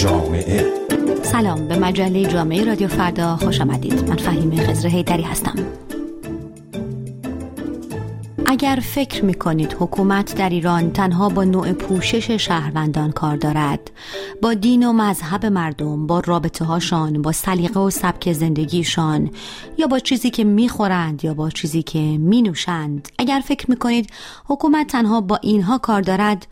جامعه. سلام به مجله جامعه رادیو فردا خوش آمدید. من فهیم خزر هیدری هستم. اگر فکر می کنید حکومت در ایران تنها با نوع پوشش شهروندان کار دارد با دین و مذهب مردم با رابطه هاشان با سلیقه و سبک زندگیشان یا با چیزی که می‌خورند یا با چیزی که می نوشند اگر فکر می کنید حکومت تنها با اینها کار دارد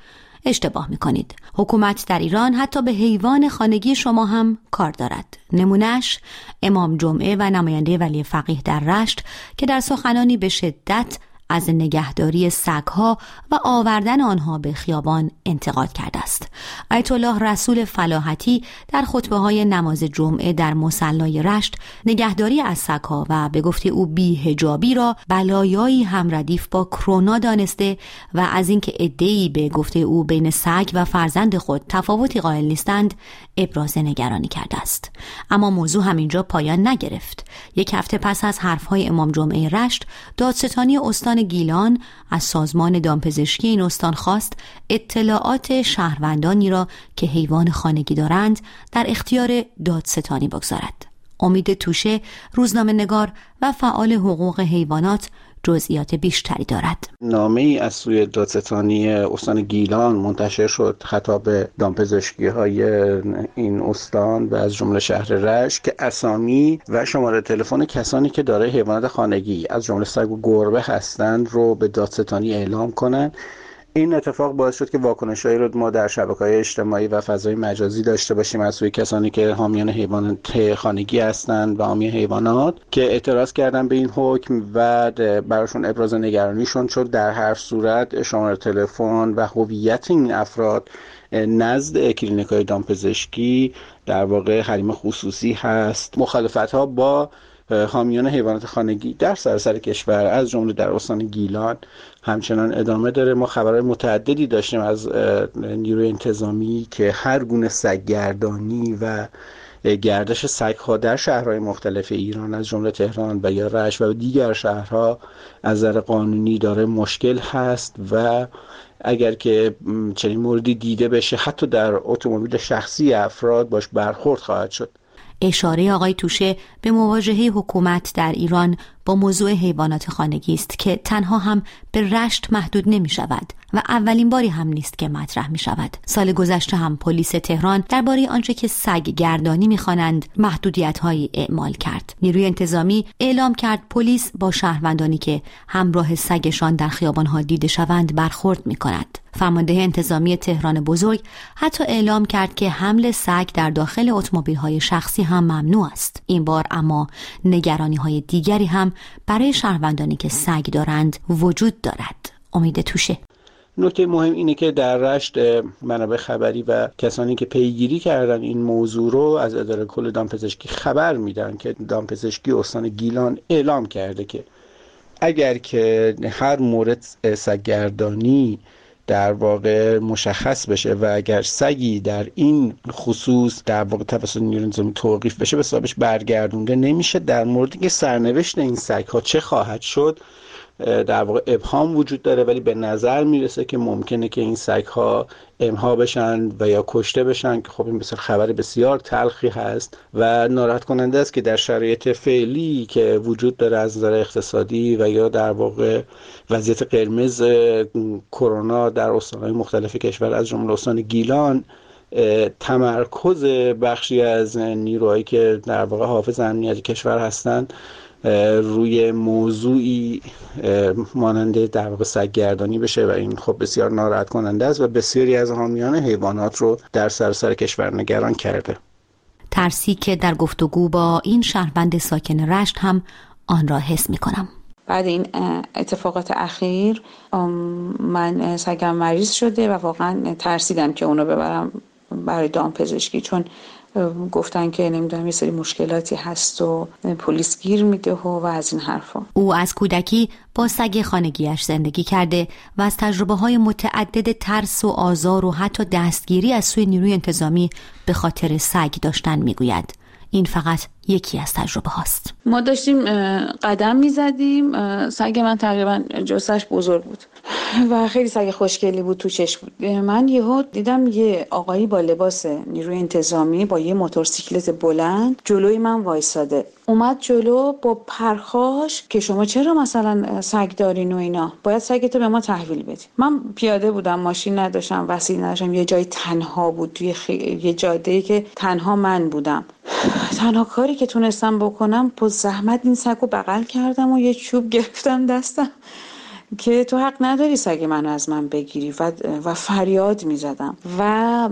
اشتباه می کنید حکومت در ایران حتی به حیوان خانگی شما هم کار دارد. نمونهش امام جمعه و نماینده ولی فقیه در رشت که در سخنانی به شدت از نگهداری سگها و آوردن آنها به خیابان انتقاد کرده است. آیت الله رسول فلاحتی در خطبه های نماز جمعه در مصلای رشت نگهداری از سگها و به گفته او بیهجابی را بلایایی هم ردیف با کرونا دانسته و از اینکه عدهای به گفته او بین سگ و فرزند خود تفاوتی قائل نیستند ابراز نگرانی کرده است. اما موضوع همینجا پایان نگرفت. یک هفته پس از حرفهای امام جمعه رشت دادستانی استان گیلان از سازمان دامپزشکی این استان خواست اطلاعات شهروندانی را که حیوان خانگی دارند در اختیار دادستانی بگذارد. امید توشه روزنامه نگار و فعال حقوق حیوانات جزئیات بیشتری دارد. نامه ای از سوی دادستانی استان گیلان منتشر شد خطاب دامپزشکی های این استان و از جمله شهر رش که اسامی و شماره تلفن کسانی که دارای حیوانات خانگی از جمله سگ و گربه هستند رو به دادستانی اعلام کنند. این اتفاق باعث شد که واکنشهایی رو ما در شبکه های اجتماعی و فضای مجازی داشته باشیم از سوی کسانی که حامیان حیوانات خانگی هستند و حامی حیوانات که اعتراض کردن به این حکم و براشون ابراز نگرانیشون چون در هر صورت شماره تلفن و هویت این افراد نزد کلینیک های دامپزشکی در واقع حریم خصوصی هست. مخالفت ها با حامیان حیوانات خانگی در سراسر کشور از جمله در استان گیلان همچنان ادامه داره. ما خبرهای متعددی داشتیم از نیروی انتظامی که هر گونه سگگردانی و گردش سگها در شهرهای مختلف ایران از جمله تهران و یا رشت و دیگر شهرها از نظر قانونی داره مشکل هست و اگر که چنین موردی دیده بشه حتی در اتومبیل شخصی افراد باش برخورد خواهد شد. اشاره آقای توشه به مواجهه حکومت در ایران با موضوع حیوانات خانگی است که تنها هم به رشت محدود نمی شود و اولین باری هم نیست که مطرح می شود. سال گذشته هم پلیس تهران درباره آنچه که سگ گردانی خوانند محدودیت هایی اعمال کرد. نیروی انتظامی اعلام کرد پلیس با شهروندانی که همراه سگشان در ها دیده شوند برخورد می کند. فرمانده انتظامی تهران بزرگ حتی اعلام کرد که حمل سگ در داخل اتومبیل های شخصی هم ممنوع است. این بار اما نگرانی های دیگری هم برای شهروندانی که سگ دارند وجود دارد. امید توشه. نکته مهم اینه که در رشت منابع خبری و کسانی که پیگیری کردن این موضوع رو از اداره کل دامپزشکی خبر میدن که دامپزشکی استان گیلان اعلام کرده که اگر که هر مورد سگردانی در واقع مشخص بشه و اگر سگی در این خصوص در واقع توسط نیروی انتظامی توقیف بشه به حسابش برگردونده نمیشه در موردی که سرنوشت این سگ ها چه خواهد شد. در واقع ابهام وجود داره ولی به نظر می‌رسه که ممکنه که این سگ ها امها بشن و یا کشته بشن. که خب این بسیار خبر بسیار تلخی هست و ناراحت کننده است که در شرایط فعلی که وجود داره از نظر اقتصادی و یا در واقع وضعیت قرمز کرونا در استانهای مختلف کشور از جمله استان گیلان تمرکز بخشی از نیروهایی که در واقع حافظ امنیت کشور هستند. روی موضوعی مانند در واقع سگگردانی بشه و این خب بسیار ناراحت کننده است و بسیاری از حامیان حیوانات رو در سراسر کشور نگران کرده. ترسی که در گفتگو با این شهروند ساکن رشت هم آن را حس می کنم بعد این اتفاقات اخیر من سگم مریض شده و واقعا ترسیدم که اونو ببرم برای دام پزشکی چون گفتن که نمی‌دونم یه سری مشکلاتی هست و پلیس گیر میده و, و از این حرفا. او از کودکی با سگ خانگیش زندگی کرده و از تجربه های متعدد ترس و آزار و حتی دستگیری از سوی نیروی انتظامی به خاطر سگ داشتن می‌گوید. این فقط یکی از تجربه هاست. ما داشتیم قدم می‌زدیم سگ من تقریبا جسش بزرگ بود. و خیلی سگ خوشگلی بود تو چشم. من یهو دیدم یه آقایی با لباس نیروی انتظامی با یه موتورسیکلت بلند جلوی من وایساده. اومد جلو با پرخاش که شما چرا مثلا سگ دارین و اینا؟ باید سگتو به ما تحویل بدی. من پیاده بودم ماشین نداشتم وسیله نداشتم. یه جای تنها بود توی یه جاده که تنها من بودم. تنها کاری که تونستم بکنم با زحمت این سگ بغل کردم و یه چوب گرفتم دستم. که تو حق نداری سگ من از من بگیری و, و فریاد می‌زدم. و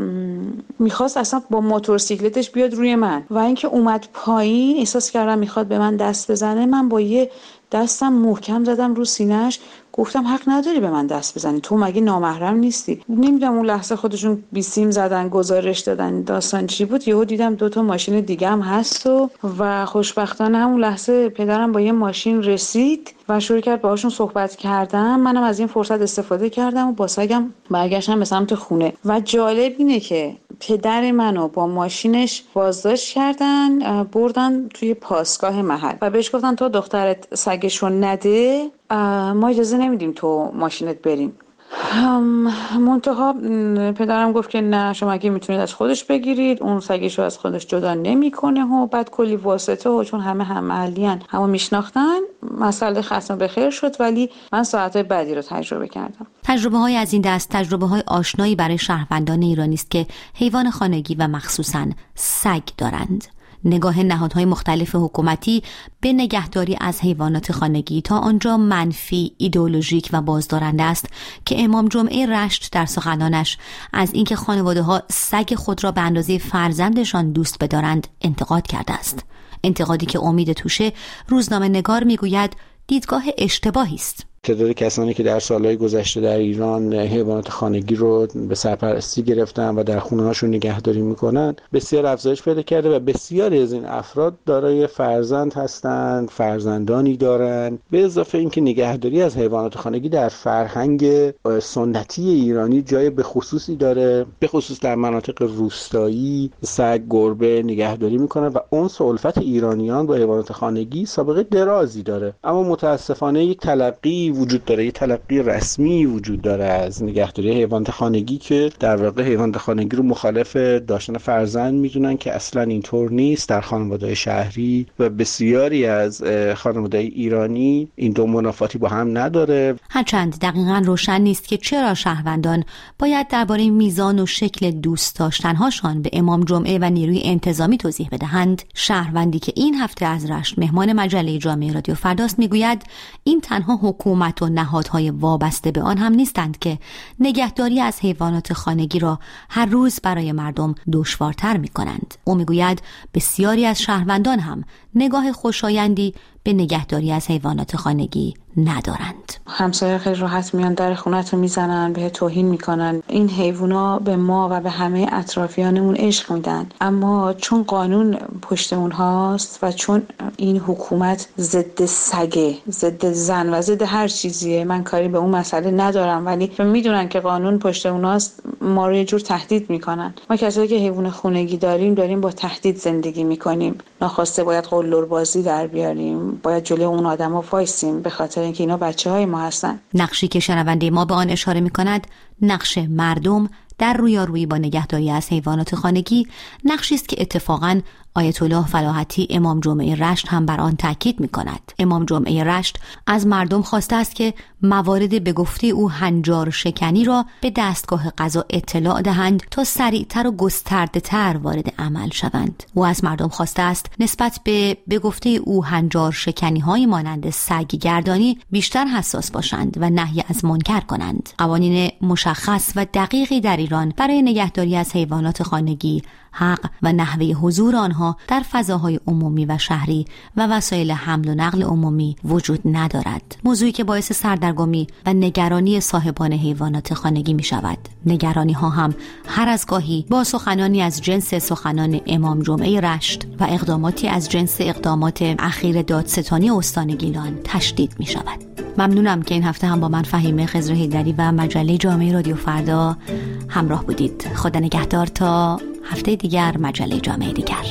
می‌خواست اصلا با موتورسیکلتش بیاد روی من. و اینکه اومد پایین احساس کردم می‌خواد به من دست بزنه من با یه دستم محکم زدم رو سینهش گفتم حق نداری به من دست بزنی. تو مگه نامحرم نیستی؟ نمی‌دونم اون لحظه خودشون بیسیم زدن گزارش دادن داستان چی بود. یهو دیدم دو تا ماشین دیگه هم هست و و خوشبختانه همون لحظه پدرم با یه ماشین رسید و شروع کرد باهاشون صحبت کردم منم از این فرصت استفاده کردم و با سگم برگشتم به سمت خونه. و جالب اینه که پدر منو با ماشینش بازداشت کردن بردن توی پاسگاه محل. و بهش گفتن تو دخترت سگشو نده ما اجازه نمیدیم تو ماشینت بریم. منتها پدرم گفت که نه شما اگه می‌تونید از خودش بگیرید اون سگش رو از خودش جدا نمی‌کنه و بعد کلی واسطه و چون همه هم محلیان همه میشناختن مسئله خصم به خیر شد ولی من ساعت بعدی رو تجربه کردم. تجربه های از این دست تجربه های آشنایی برای شهروندان ایرانی است که حیوان خانگی و مخصوصا سگ دارند. نگاه نهادهای مختلف حکومتی به نگهداری از حیوانات خانگی تا آنجا منفی، ایدئولوژیک و بازدارنده است که امام جمعه رشت در سخنانش از اینکه خانواده ها سگ خود را به اندازه فرزندشان دوست بدارند انتقاد کرده است. انتقادی که امید توشه روزنامه نگار می‌گوید دیدگاه اشتباهی است. تعداد کسانی که در سالهای گذشته در ایران حیوانات خانگی رو به سرپرستی گرفتن و در خونه هاشون نگهداری می‌کنن بسیار افزایش پیدا کرده و بسیاری از این افراد دارای فرزند هستند فرزندانی دارند به اضافه اینکه نگهداری از حیوانات خانگی در فرهنگ سنتی ایرانی جای به خصوصی داره به خصوص در مناطق روستایی سگ گربه نگهداری می‌کنن و اون الفت ایرانیان با حیوانات خانگی سابقه درازی داره. اما متاسفانه یک تلقی وجود داره یه تلقی رسمی وجود داره از نگهداری حیوانات خانگی که در واقع حیوانات خانگی رو مخالف داشتن فرزند می‌دونن که اصلا اینطور نیست. در خانواده شهری و بسیاری از خانواده ایرانی این دو منافاتی با هم نداره. هرچند دقیقا روشن نیست که چرا شهروندان باید درباره میزان و شکل دوست داشتنهاشان به امام جمعه و نیروی انتظامی توضیح بدهند. شهروندی که این هفته از رشت مهمان مجله جامعه رادیو فرداست می‌گوید این تنها حکومت حکومت و نهادهای وابسته به آن هم نیستند که نگهداری از حیوانات خانگی را هر روز برای مردم دشوارتر می کنند. او می‌گوید بسیاری از شهروندان هم نگاه خوشایندی به نگهداری از حیوانات خانگی ندارند. همسایه خیلی راحت میان در خونت رو می‌زنن به توهین می‌کنن. این حیوونا به ما و به همه اطرافیانمون عشق میدن. اما چون قانون پشت اونهاست و چون این حکومت ضد سگه ضد زن و ضد هر چیزیه من کاری به اون مسئله ندارم ولی می‌دونن که قانون پشت اونهاست ما رو یه جور تهدید می‌کنن. ما کسایی که حیوان خونگی داریم داریم با تهدید زندگی می‌کنیم. ناخواسته باید قلدر بازی در بیاریم. باید جلوی اون آدما وایسیم به خاطر اینکه اینا بچه های ما هستن. نقشی که شنونده ما به آن اشاره می کند نقش مردم در رویارویی با نگهداری از حیوانات خانگی نقشی است که اتفاقا آیت الله فلاحتی امام جمعه رشت هم بر آن تاکید می کند. امام جمعه رشت از مردم خواسته است که موارد به گفته او هنجار شکنی را به دستگاه قضا اطلاع دهند تا سریعتر و گسترده تر وارد عمل شوند. او از مردم خواسته است نسبت به به گفته او هنجار شکنی های مانند سگ گردانی بیشتر حساس باشند و نهی از منکر کنند. قوانین مشخص و دقیقی در ایران برای نگهداری از حیوانات خانگی حق و نحوه حضور آنها در فضاهای عمومی و شهری و وسایل حمل و نقل عمومی وجود ندارد. موضوعی که باعث سردرگمی و نگرانی صاحبان حیوانات خانگی می شود نگرانی ها هم هر از گاهی با سخنانی از جنس سخنان امام جمعه رشت و اقداماتی از جنس اقدامات اخیر دادستانی استان گیلان تشدید می شود ممنونم که این هفته هم با من فهیمه خزر هیدری و مجله جامعه رادیو فردا همراه بودید. خدا نگهدار تا هفته دیگر مجله جامعه دیگر.